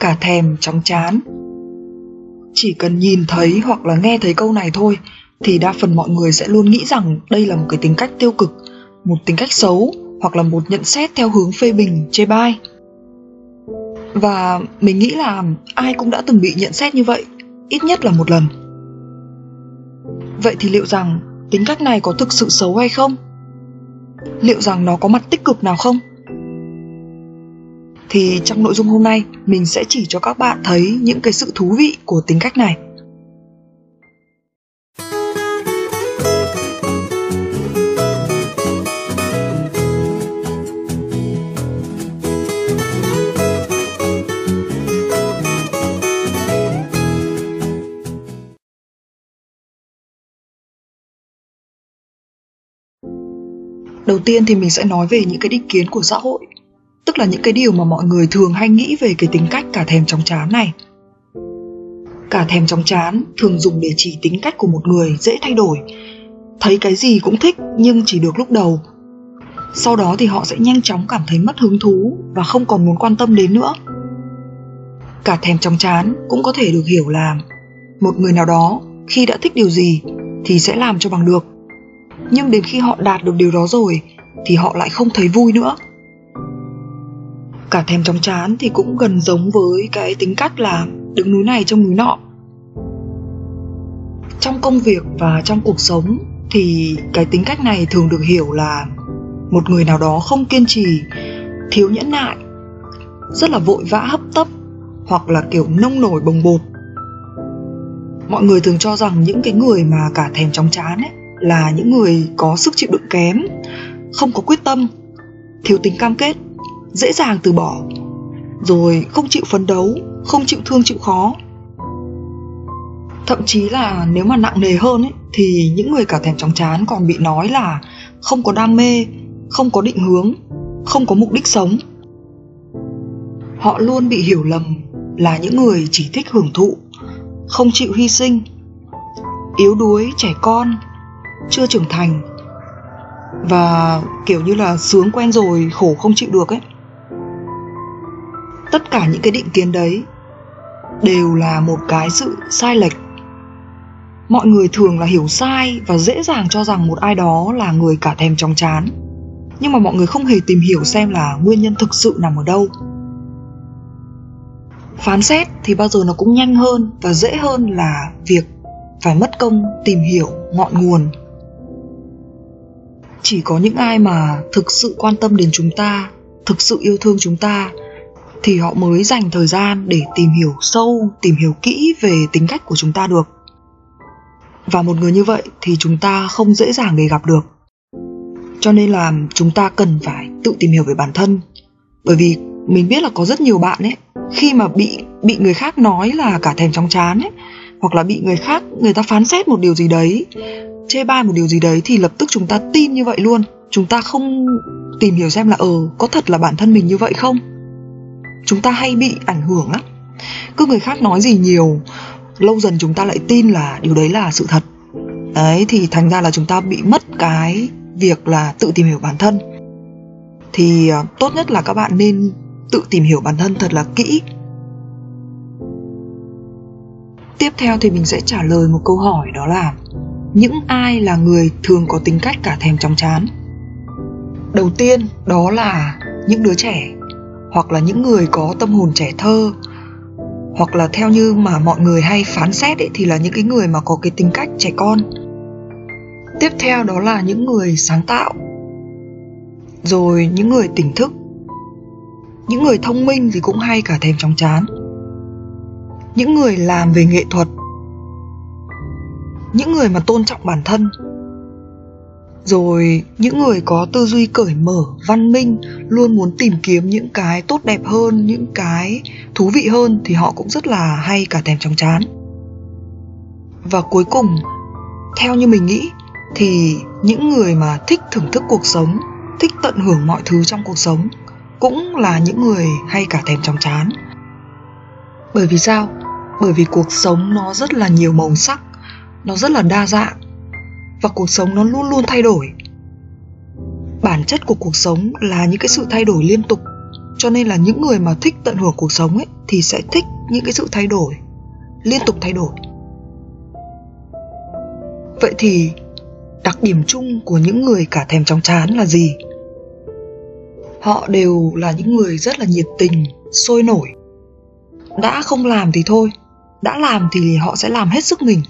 cả thèm chóng chán. Chỉ cần nhìn thấy hoặc là nghe thấy câu này thôi, thì đa phần mọi người sẽ luôn nghĩ rằng đây là một cái tính cách tiêu cực, một tính cách xấu, hoặc là một nhận xét theo hướng phê bình, chê bai. Và mình nghĩ là ai cũng đã từng bị nhận xét như vậy, ít nhất là một lần. Vậy thì liệu rằng tính cách này có thực sự xấu hay không? Liệu rằng nó có mặt tích cực nào không? Thì trong nội dung hôm nay, mình sẽ chỉ cho các bạn thấy những cái sự thú vị của tính cách này. Đầu tiên thì mình sẽ nói về những cái định kiến của xã hội tức là những cái điều mà mọi người thường hay nghĩ về cái tính cách cả thèm chóng chán này. Cả thèm chóng chán thường dùng để chỉ tính cách của một người dễ thay đổi. Thấy cái gì cũng thích, nhưng chỉ được lúc đầu. Sau đó thì họ sẽ nhanh chóng cảm thấy mất hứng thú và không còn muốn quan tâm đến nữa. Cả thèm chóng chán cũng có thể được hiểu là một người nào đó khi đã thích điều gì thì sẽ làm cho bằng được. Nhưng đến khi họ đạt được điều đó rồi thì họ lại không thấy vui nữa cả thèm chóng chán thì cũng gần giống với cái tính cách là đứng núi này trong núi nọ. Trong công việc và trong cuộc sống thì cái tính cách này thường được hiểu là một người nào đó không kiên trì, thiếu nhẫn nại, rất là vội vã hấp tấp hoặc là kiểu nông nổi bồng bột. Mọi người thường cho rằng những cái người mà cả thèm chóng chán ấy là những người có sức chịu đựng kém, không có quyết tâm, thiếu tính cam kết dễ dàng từ bỏ. Rồi không chịu phấn đấu không chịu thương chịu khó. Thậm chí là nếu mà nặng nề hơn ấy, thì những người cả thèm chóng chán còn bị nói là không có đam mê không có định hướng không có mục đích sống. Họ luôn bị hiểu lầm là những người chỉ thích hưởng thụ không chịu hy sinh yếu đuối trẻ con chưa trưởng thành. Và kiểu như là sướng quen rồi khổ không chịu được ấy tất cả những cái định kiến đấy đều là một cái sự sai lệch. Mọi người thường là hiểu sai và dễ dàng cho rằng một ai đó là người cả thèm chóng chán. Nhưng mà mọi người không hề tìm hiểu xem là nguyên nhân thực sự nằm ở đâu. Phán xét thì bao giờ nó cũng nhanh hơn và dễ hơn là việc phải mất công tìm hiểu ngọn nguồn. Chỉ có những ai mà thực sự quan tâm đến chúng ta, thực sự yêu thương chúng ta thì họ mới dành thời gian để tìm hiểu sâu, tìm hiểu kỹ về tính cách của chúng ta được. Và một người như vậy thì chúng ta không dễ dàng để gặp được. Cho nên là chúng ta cần phải tự tìm hiểu về bản thân. Bởi vì mình biết là có rất nhiều bạn ấy, khi mà bị bị người khác nói là cả thèm chóng chán ấy, hoặc là bị người khác, người ta phán xét một điều gì đấy, chê bai một điều gì đấy thì lập tức chúng ta tin như vậy luôn. Chúng ta không tìm hiểu xem là ờ có thật là bản thân mình như vậy không? Chúng ta hay bị ảnh hưởng á, cứ người khác nói gì nhiều lâu dần chúng ta lại tin là điều đấy là sự thật. Đấy thì thành ra là chúng ta bị mất cái việc là tự tìm hiểu bản thân. Thì ờ, tốt nhất là các bạn nên tự tìm hiểu bản thân thật là kỹ. Tiếp theo thì mình sẽ trả lời một câu hỏi đó là những ai là người thường có tính cách cả thèm chóng chán? Đầu tiên đó là những đứa trẻ hoặc là những người có tâm hồn trẻ thơ hoặc là theo như mà mọi người hay phán xét ấy, thì là những cái người mà có cái tính cách trẻ con. Tiếp theo đó là những người sáng tạo rồi những người tỉnh thức. Những người thông minh thì cũng hay cả thèm chóng chán. Những người làm về nghệ thuật. Những người mà tôn trọng bản thân rồi, những người có tư duy cởi mở, văn minh, luôn muốn tìm kiếm những cái tốt đẹp hơn, những cái thú vị hơn, thì họ cũng rất là hay cả thèm chóng chán. Và cuối cùng, theo như mình nghĩ, thì những người mà thích thưởng thức cuộc sống, thích tận hưởng mọi thứ trong cuộc sống, cũng là những người hay cả thèm chóng chán. Bởi vì sao? Bởi vì cuộc sống nó rất là nhiều màu sắc, nó rất là đa dạng và cuộc sống nó luôn luôn thay đổi. Bản chất của cuộc sống là những cái sự thay đổi liên tục, cho nên là những người mà thích tận hưởng cuộc sống ấy thì sẽ thích những cái sự thay đổi, liên tục thay đổi. Vậy thì đặc điểm chung của những người cả thèm chóng chán là gì? Họ đều là những người rất là nhiệt tình, sôi nổi. Đã không làm thì thôi, đã làm thì họ sẽ làm hết sức mình.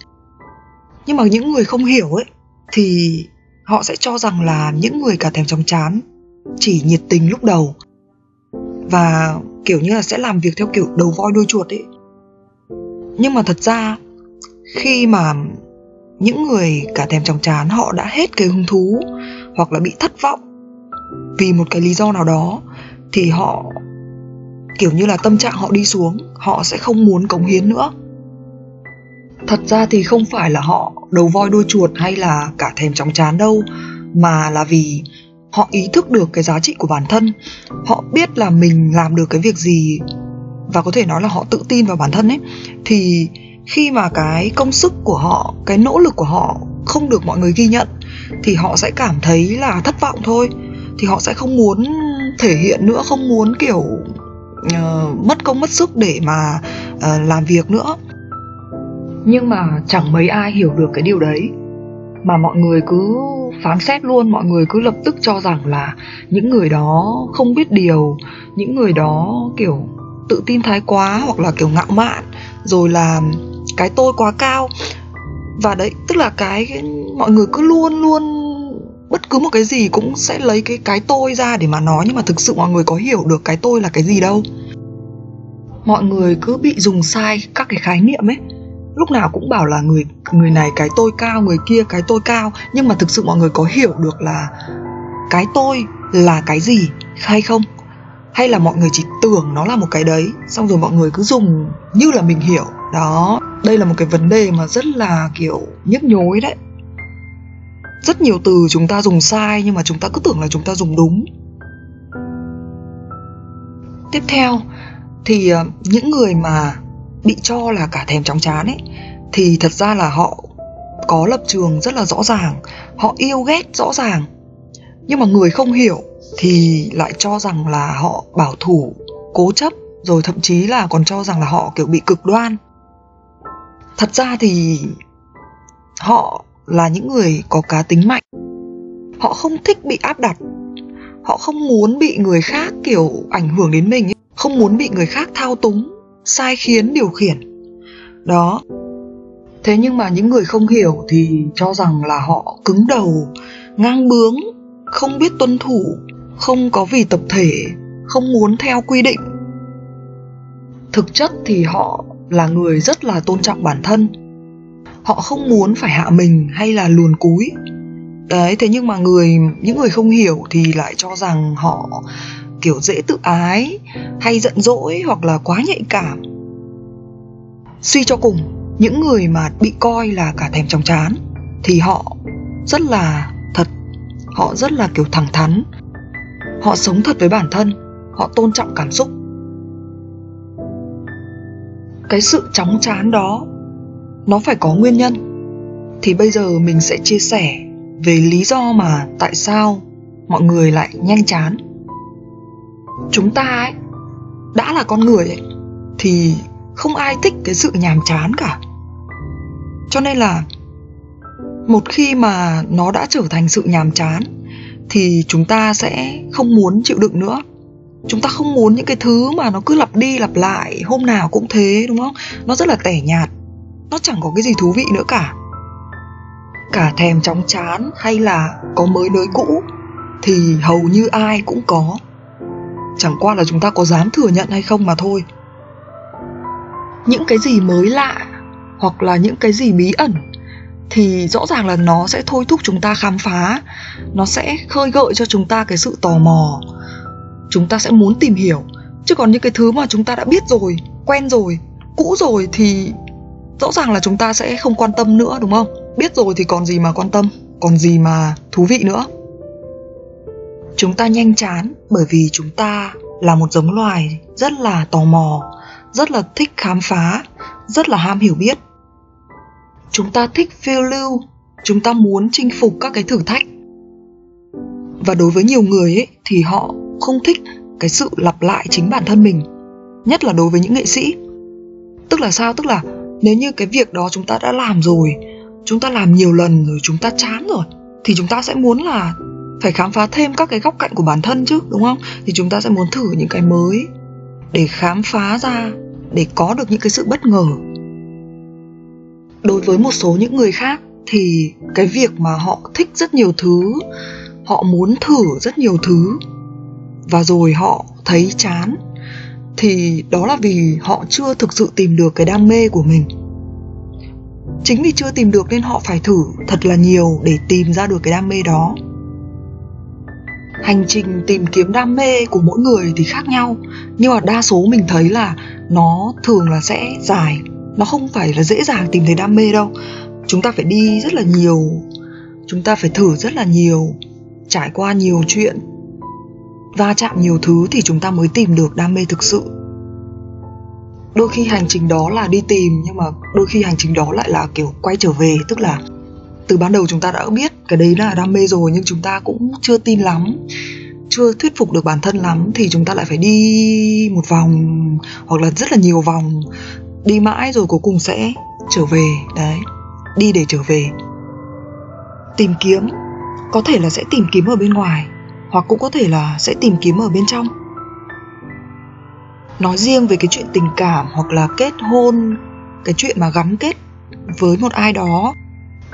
Nhưng mà những người không hiểu ấy thì họ sẽ cho rằng là những người cả thèm chóng chán chỉ nhiệt tình lúc đầu và, kiểu như là, sẽ làm việc theo kiểu đầu voi đuôi chuột ấy. Nhưng mà thật ra, khi mà những người cả thèm chóng chán họ đã hết cái hứng thú hoặc là bị thất vọng vì một cái lý do nào đó, thì họ, kiểu như là, tâm trạng họ đi xuống, họ sẽ không muốn cống hiến nữa thật ra thì không phải là họ đầu voi đuôi chuột hay là cả thèm chóng chán đâu mà là vì họ ý thức được cái giá trị của bản thân. Họ biết là mình làm được cái việc gì và có thể nói là họ tự tin vào bản thân ấy. Thì khi mà cái công sức của họ cái nỗ lực của họ không được mọi người ghi nhận thì họ sẽ cảm thấy là thất vọng thôi. Thì họ sẽ không muốn thể hiện nữa không muốn kiểu uh, mất công mất sức để mà uh, làm việc nữa nhưng mà chẳng mấy ai hiểu được cái điều đấy. Mà mọi người cứ phán xét luôn, mọi người cứ lập tức cho rằng là những người đó không biết điều, những người đó kiểu tự tin thái quá hoặc là kiểu ngạo mạn, rồi là cái tôi quá cao. Và đấy, tức là cái mọi người cứ luôn luôn, bất cứ một cái gì cũng sẽ lấy cái cái tôi ra để mà nói, nhưng mà thực sự mọi người có hiểu được cái tôi là cái gì đâu. Mọi người cứ bị dùng sai các cái khái niệm ấy lúc nào cũng bảo là người người này cái tôi cao, người kia cái tôi cao. Nhưng mà thực sự mọi người có hiểu được là cái tôi là cái gì hay không? Hay là mọi người chỉ tưởng nó là một cái đấy, xong rồi mọi người cứ dùng như là mình hiểu? Đó, đây là một cái vấn đề mà rất là, kiểu, nhức nhối đấy. Rất nhiều từ chúng ta dùng sai, nhưng mà chúng ta cứ tưởng là chúng ta dùng đúng. Tiếp theo, thì ờ, những người mà bị cho là cả thèm chóng chán ấy, thì thật ra là họ có lập trường rất là rõ ràng, họ yêu ghét rõ ràng. Nhưng mà người không hiểu thì lại cho rằng là họ bảo thủ, cố chấp, rồi thậm chí là còn cho rằng là họ kiểu bị cực đoan. Thật ra thì họ là những người có cá tính mạnh. Họ không thích bị áp đặt. Họ không muốn bị người khác kiểu ảnh hưởng đến mình ấy. không muốn bị người khác thao túng sai khiến điều khiển. Đó. Thế nhưng mà những người không hiểu thì cho rằng là họ cứng đầu, ngang bướng, không biết tuân thủ, không có vì tập thể, không muốn theo quy định. Thực chất thì họ là người rất là tôn trọng bản thân. Họ không muốn phải hạ mình hay là luồn cúi. Đấy, thế nhưng mà người, những người không hiểu thì lại cho rằng họ kiểu dễ tự ái, hay giận dỗi hoặc là quá nhạy cảm. Suy cho cùng, những người mà bị coi là cả thèm chóng chán thì họ rất là thật, họ rất là kiểu thẳng thắn. Họ sống thật với bản thân, họ tôn trọng cảm xúc. Cái sự chóng chán đó, nó phải có nguyên nhân. Thì bây giờ mình sẽ chia sẻ về lý do mà tại sao mọi người lại nhanh chán chúng ta ấy, đã là con người ấy, thì không ai thích cái sự nhàm chán cả. Cho nên là một khi mà nó đã trở thành sự nhàm chán, thì chúng ta sẽ không muốn chịu đựng nữa. Chúng ta không muốn những cái thứ mà nó cứ lặp đi lặp lại, hôm nào cũng thế, đúng không? Nó rất là tẻ nhạt, nó chẳng có cái gì thú vị nữa cả. Cả thèm chóng chán hay là có mới nới cũ, thì hầu như ai cũng có chẳng qua là chúng ta có dám thừa nhận hay không mà thôi. Những cái gì mới lạ hoặc là những cái gì bí ẩn thì rõ ràng là nó sẽ thôi thúc chúng ta khám phá. Nó sẽ khơi gợi cho chúng ta cái sự tò mò. Chúng ta sẽ muốn tìm hiểu. Chứ còn những cái thứ mà chúng ta đã biết rồi, quen rồi, cũ rồi thì rõ ràng là chúng ta sẽ không quan tâm nữa, đúng không? Biết rồi thì còn gì mà quan tâm, còn gì mà thú vị nữa chúng ta nhanh chán bởi vì chúng ta là một giống loài rất là tò mò, rất là thích khám phá, rất là ham hiểu biết. Chúng ta thích phiêu lưu, chúng ta muốn chinh phục các cái thử thách. Và đối với nhiều người ấy, thì họ không thích cái sự lặp lại chính bản thân mình, nhất là đối với những nghệ sĩ. Tức là sao? Tức là nếu như cái việc đó chúng ta đã làm rồi, chúng ta làm nhiều lần rồi, chúng ta chán rồi, thì chúng ta sẽ muốn là phải khám phá thêm các cái góc cạnh của bản thân chứ, đúng không? Thì chúng ta sẽ muốn thử những cái mới để khám phá ra, để có được những cái sự bất ngờ. Đối với một số những người khác thì cái việc mà họ thích rất nhiều thứ, họ muốn thử rất nhiều thứ và rồi họ thấy chán, thì đó là vì họ chưa thực sự tìm được cái đam mê của mình. Chính vì chưa tìm được nên họ phải thử thật là nhiều để tìm ra được cái đam mê đó hành trình tìm kiếm đam mê của mỗi người thì khác nhau, nhưng mà đa số mình thấy là nó thường là sẽ dài, nó không phải là dễ dàng tìm thấy đam mê đâu. Chúng ta phải đi rất là nhiều, chúng ta phải thử rất là nhiều, trải qua nhiều chuyện, va chạm nhiều thứ thì chúng ta mới tìm được đam mê thực sự. Đôi khi hành trình đó là đi tìm, nhưng mà đôi khi hành trình đó lại là kiểu quay trở về, tức là từ ban đầu chúng ta đã biết, cái đấy là đam mê rồi, nhưng chúng ta cũng chưa tin lắm, chưa thuyết phục được bản thân lắm, thì chúng ta lại phải đi một vòng, hoặc là rất là nhiều vòng, đi mãi rồi cuối cùng sẽ trở về, đấy, đi để trở về. Tìm kiếm, có thể là sẽ tìm kiếm ở bên ngoài, hoặc cũng có thể là sẽ tìm kiếm ở bên trong. Nói riêng về cái chuyện tình cảm, hoặc là kết hôn, cái chuyện mà gắn kết với một ai đó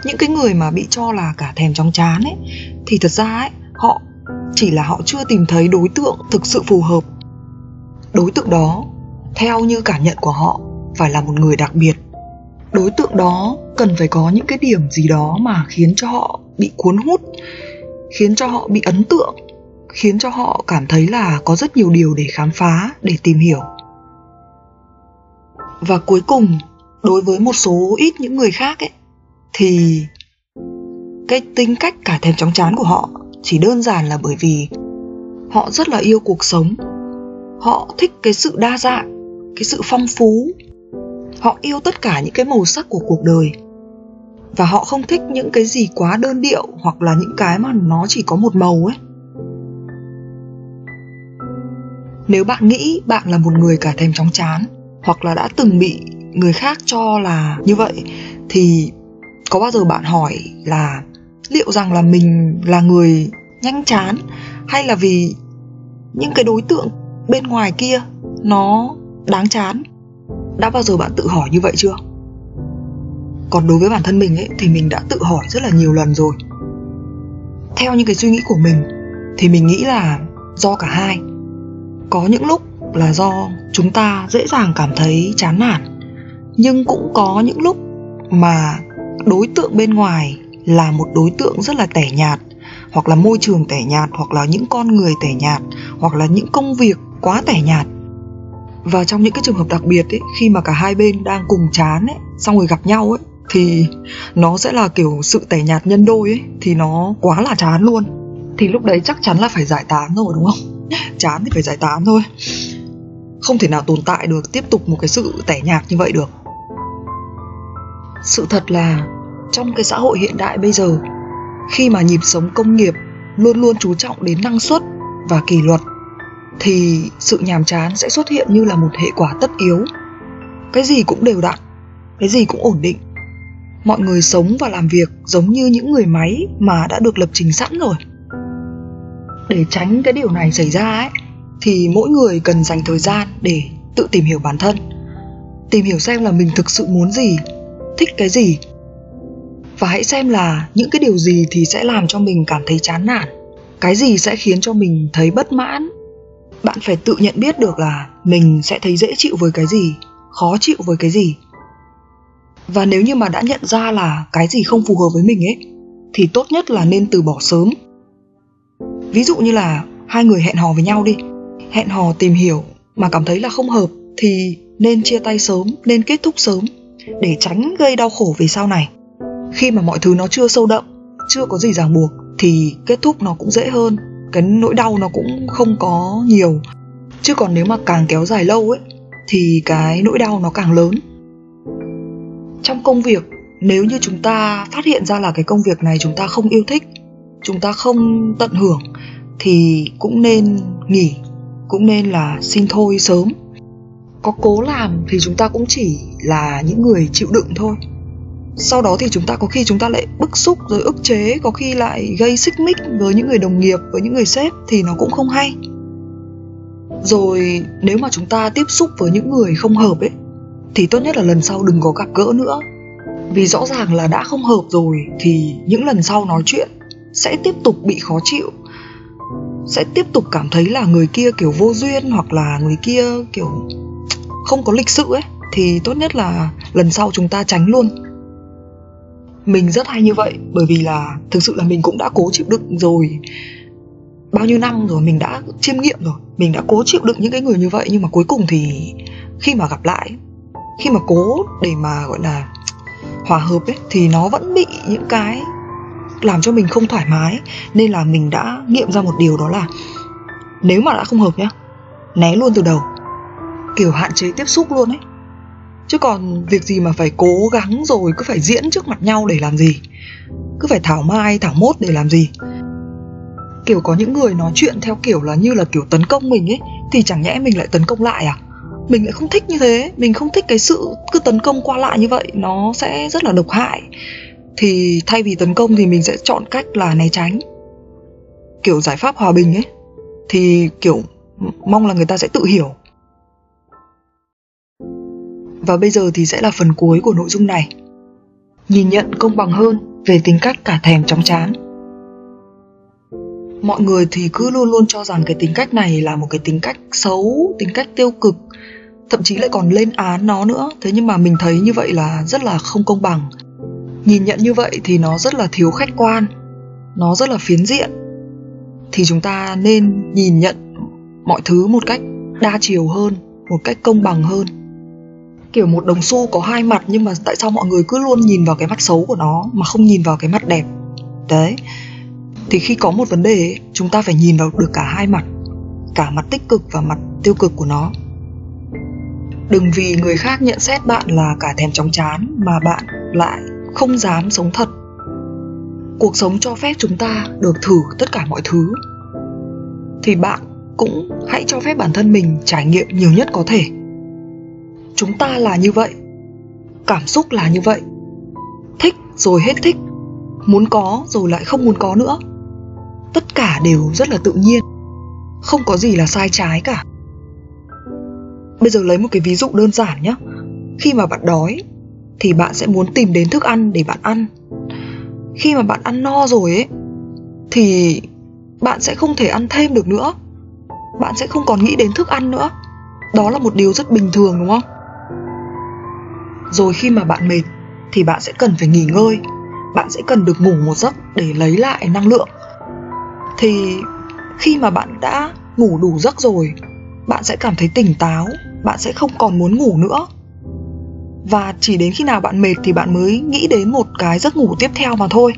những cái người mà bị cho là cả thèm chóng chán ấy, thì thật ra ấy, họ chỉ là họ chưa tìm thấy đối tượng thực sự phù hợp. Đối tượng đó, theo như cảm nhận của họ, phải là một người đặc biệt. Đối tượng đó cần phải có những cái điểm gì đó mà khiến cho họ bị cuốn hút, khiến cho họ bị ấn tượng, khiến cho họ cảm thấy là có rất nhiều điều để khám phá, để tìm hiểu. Và cuối cùng, đối với một số ít những người khác ấy thì cái tính cách cả thèm chóng chán của họ chỉ đơn giản là bởi vì họ rất là yêu cuộc sống. Họ thích cái sự đa dạng, cái sự phong phú. Họ yêu tất cả những cái màu sắc của cuộc đời. Và họ không thích những cái gì quá đơn điệu hoặc là những cái mà nó chỉ có một màu ấy. Nếu bạn nghĩ bạn là một người cả thèm chóng chán hoặc là đã từng bị người khác cho là như vậy, thì có bao giờ bạn hỏi là liệu rằng là mình là người nhanh chán hay là vì những cái đối tượng bên ngoài kia nó đáng chán? Đã bao giờ bạn tự hỏi như vậy chưa? Còn đối với bản thân mình ấy, thì mình đã tự hỏi rất là nhiều lần rồi. Theo những cái suy nghĩ của mình, thì mình nghĩ là do cả hai. Có những lúc là do chúng ta dễ dàng cảm thấy chán nản, nhưng cũng có những lúc mà đối tượng bên ngoài là một đối tượng rất là tẻ nhạt, hoặc là môi trường tẻ nhạt, hoặc là những con người tẻ nhạt, hoặc là những công việc quá tẻ nhạt. Và trong những cái trường hợp đặc biệt ấy, khi mà cả hai bên đang cùng chán ấy, xong rồi gặp nhau ấy, thì nó sẽ là kiểu sự tẻ nhạt nhân đôi ấy, thì nó quá là chán luôn. Thì lúc đấy chắc chắn là phải giải tán rồi, đúng không? Chán thì phải giải tán thôi. Không thể nào tồn tại được, tiếp tục một cái sự tẻ nhạt như vậy được sự thật là, trong cái xã hội hiện đại bây giờ, khi mà nhịp sống công nghiệp luôn luôn chú trọng đến năng suất và kỷ luật, thì sự nhàm chán sẽ xuất hiện như là một hệ quả tất yếu. Cái gì cũng đều đặn, cái gì cũng ổn định. Mọi người sống và làm việc giống như những người máy mà đã được lập trình sẵn rồi. Để tránh cái điều này xảy ra ấy, thì mỗi người cần dành thời gian để tự tìm hiểu bản thân, tìm hiểu xem là mình thực sự muốn gì thích cái gì. Và hãy xem là những cái điều gì thì sẽ làm cho mình cảm thấy chán nản. Cái gì sẽ khiến cho mình thấy bất mãn? Bạn phải tự nhận biết được là mình sẽ thấy dễ chịu với cái gì, khó chịu với cái gì. Và nếu như mà đã nhận ra là cái gì không phù hợp với mình ấy, thì tốt nhất là nên từ bỏ sớm. Ví dụ như là hai người hẹn hò với nhau đi. Hẹn hò tìm hiểu mà cảm thấy là không hợp thì nên chia tay sớm, nên kết thúc sớm để tránh gây đau khổ về sau này. Khi mà mọi thứ nó chưa sâu đậm, chưa có gì ràng buộc, thì kết thúc nó cũng dễ hơn, cái nỗi đau nó cũng không có nhiều. Chứ còn nếu mà càng kéo dài lâu ấy, thì cái nỗi đau nó càng lớn. Trong công việc, nếu như chúng ta phát hiện ra là cái công việc này chúng ta không yêu thích, chúng ta không tận hưởng, thì cũng nên nghỉ, cũng nên là xin thôi sớm có cố làm thì chúng ta cũng chỉ là những người chịu đựng thôi. Sau đó thì chúng ta có khi chúng ta lại bức xúc rồi ức chế, có khi lại gây xích mích với những người đồng nghiệp, với những người sếp thì nó cũng không hay. Rồi nếu mà chúng ta tiếp xúc với những người không hợp ấy, thì tốt nhất là lần sau đừng có gặp gỡ nữa. Vì rõ ràng là đã không hợp rồi thì những lần sau nói chuyện sẽ tiếp tục bị khó chịu, sẽ tiếp tục cảm thấy là người kia kiểu vô duyên hoặc là người kia kiểu không có lịch sự ấy, thì tốt nhất là lần sau chúng ta tránh luôn. Mình rất hay như vậy, bởi vì là thực sự là mình cũng đã cố chịu đựng rồi. Bao nhiêu năm rồi, mình đã chiêm nghiệm rồi, mình đã cố chịu đựng những cái người như vậy, nhưng mà cuối cùng thì khi mà gặp lại, khi mà cố để mà, gọi là, hòa hợp ấy, thì nó vẫn bị những cái làm cho mình không thoải mái. Nên là mình đã nghiệm ra một điều đó là nếu mà đã không hợp nhá, né luôn từ đầu kiểu hạn chế tiếp xúc luôn ấy. Chứ còn việc gì mà phải cố gắng rồi cứ phải diễn trước mặt nhau để làm gì? Cứ phải thảo mai, thảo mốt để làm gì? Kiểu có những người nói chuyện theo kiểu là như là kiểu tấn công mình ấy, thì chẳng nhẽ mình lại tấn công lại à? Mình lại không thích như thế, mình không thích cái sự cứ tấn công qua lại như vậy, nó sẽ rất là độc hại. Thì thay vì tấn công thì mình sẽ chọn cách là né tránh. Kiểu giải pháp hòa bình ấy, thì kiểu mong là người ta sẽ tự hiểu và bây giờ thì sẽ là phần cuối của nội dung này. Nhìn nhận công bằng hơn về tính cách cả thèm chóng chán. Mọi người thì cứ luôn luôn cho rằng cái tính cách này là một cái tính cách xấu, tính cách tiêu cực, thậm chí lại còn lên án nó nữa. Thế nhưng mà mình thấy như vậy là rất là không công bằng. Nhìn nhận như vậy thì nó rất là thiếu khách quan, nó rất là phiến diện. Thì chúng ta nên nhìn nhận mọi thứ một cách đa chiều hơn, một cách công bằng hơn kiểu một đồng xu có hai mặt nhưng mà tại sao mọi người cứ luôn nhìn vào cái mặt xấu của nó mà không nhìn vào cái mặt đẹp? Đấy. Thì khi có một vấn đề ấy, chúng ta phải nhìn vào được cả hai mặt cả mặt tích cực và mặt tiêu cực của nó. Đừng vì người khác nhận xét bạn là cả thèm chóng chán mà bạn lại không dám sống thật. Cuộc sống cho phép chúng ta được thử tất cả mọi thứ. Thì bạn cũng hãy cho phép bản thân mình trải nghiệm nhiều nhất có thể chúng ta là như vậy. Cảm xúc là như vậy. Thích rồi hết thích. Muốn có rồi lại không muốn có nữa. Tất cả đều rất là tự nhiên. Không có gì là sai trái cả. Bây giờ lấy một cái ví dụ đơn giản nhé khi mà bạn đói, thì bạn sẽ muốn tìm đến thức ăn để bạn ăn. Khi mà bạn ăn no rồi ấy, thì bạn sẽ không thể ăn thêm được nữa. Bạn sẽ không còn nghĩ đến thức ăn nữa. Đó là một điều rất bình thường, đúng không? Rồi khi mà bạn mệt, thì bạn sẽ cần phải nghỉ ngơi. Bạn sẽ cần được ngủ một giấc để lấy lại năng lượng. Thì khi mà bạn đã ngủ đủ giấc rồi, bạn sẽ cảm thấy tỉnh táo, bạn sẽ không còn muốn ngủ nữa. Và chỉ đến khi nào bạn mệt thì bạn mới nghĩ đến một cái giấc ngủ tiếp theo mà thôi.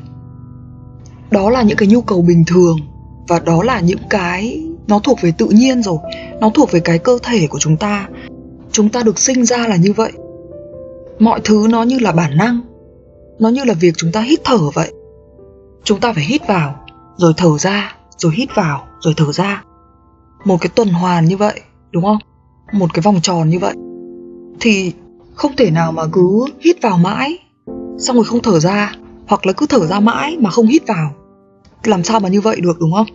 Đó là những cái nhu cầu bình thường và đó là những cái nó thuộc về tự nhiên rồi, nó thuộc về cái cơ thể của chúng ta. Chúng ta được sinh ra là như vậy mọi thứ nó như là bản năng. Nó như là việc chúng ta hít thở vậy. Chúng ta phải hít vào, rồi thở ra, rồi hít vào, rồi thở ra. Một cái tuần hoàn như vậy, đúng không? Một cái vòng tròn như vậy. Thì không thể nào mà cứ hít vào mãi, xong rồi không thở ra, hoặc là cứ thở ra mãi mà không hít vào. Làm sao mà như vậy được, đúng không?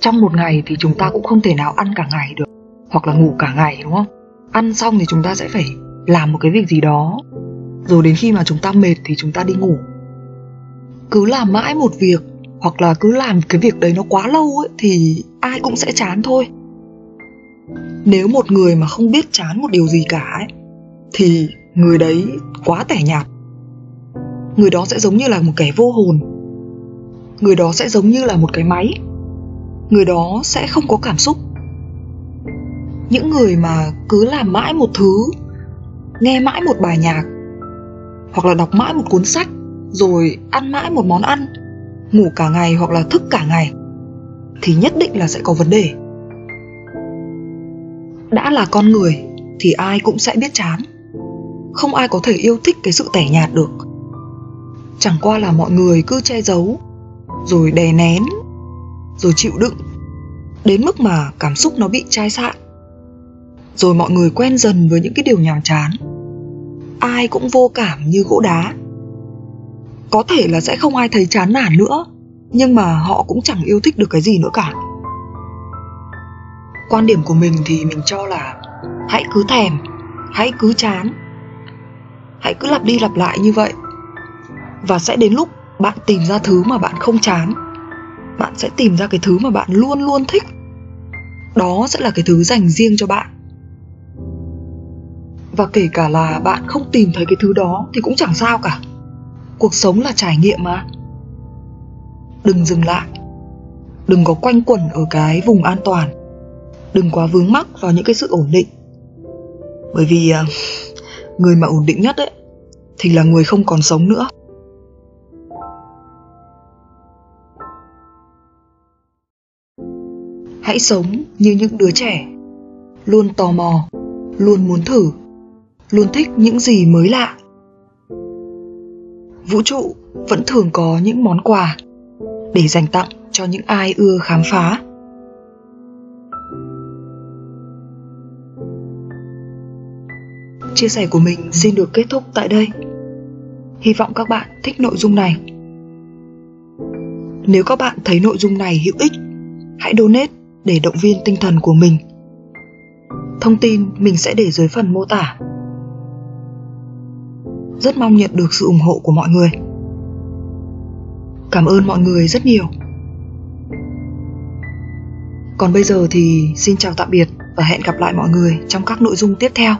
Trong một ngày thì chúng ta cũng không thể nào ăn cả ngày được, hoặc là ngủ cả ngày, đúng không? Ăn xong thì chúng ta sẽ phải làm một cái việc gì đó. Rồi đến khi mà chúng ta mệt thì chúng ta đi ngủ. Cứ làm mãi một việc, hoặc là cứ làm cái việc đấy nó quá lâu ấy, thì ai cũng sẽ chán thôi. Nếu một người mà không biết chán một điều gì cả ấy, thì người đấy quá tẻ nhạt. Người đó sẽ giống như là một kẻ vô hồn. Người đó sẽ giống như là một cái máy. Người đó sẽ không có cảm xúc. Những người mà cứ làm mãi một thứ nghe mãi một bài nhạc, hoặc là đọc mãi một cuốn sách, rồi ăn mãi một món ăn, ngủ cả ngày hoặc là thức cả ngày, thì nhất định là sẽ có vấn đề. Đã là con người thì ai cũng sẽ biết chán. Không ai có thể yêu thích cái sự tẻ nhạt được. Chẳng qua là mọi người cứ che giấu, rồi đè nén, rồi chịu đựng, đến mức mà cảm xúc nó bị chai sạn rồi mọi người quen dần với những cái điều nhàm chán. Ai cũng vô cảm như gỗ đá. Có thể là sẽ không ai thấy chán nản nữa, nhưng mà họ cũng chẳng yêu thích được cái gì nữa cả. Quan điểm của mình thì mình cho là hãy cứ thèm, hãy cứ chán, hãy cứ lặp đi lặp lại như vậy. Và sẽ đến lúc bạn tìm ra thứ mà bạn không chán. Bạn sẽ tìm ra cái thứ mà bạn luôn luôn thích. Đó sẽ là cái thứ dành riêng cho bạn và kể cả là bạn không tìm thấy cái thứ đó thì cũng chẳng sao cả. Cuộc sống là trải nghiệm mà. Đừng dừng lại. Đừng có quanh quẩn ở cái vùng an toàn. Đừng quá vướng mắc vào những cái sự ổn định. Bởi vì à, người mà ổn định nhất ấy, thì là người không còn sống nữa. Hãy sống như những đứa trẻ. Luôn tò mò, luôn muốn thử luôn thích những gì mới lạ. Vũ trụ vẫn thường có những món quà để dành tặng cho những ai ưa khám phá. Chia sẻ của mình xin được kết thúc tại đây. Hy vọng các bạn thích nội dung này. Nếu các bạn thấy nội dung này hữu ích, hãy donate để động viên tinh thần của mình. Thông tin mình sẽ để dưới phần mô tả rất mong nhận được sự ủng hộ của mọi người. Cảm ơn mọi người rất nhiều. Còn bây giờ thì xin chào tạm biệt và hẹn gặp lại mọi người trong các nội dung tiếp theo.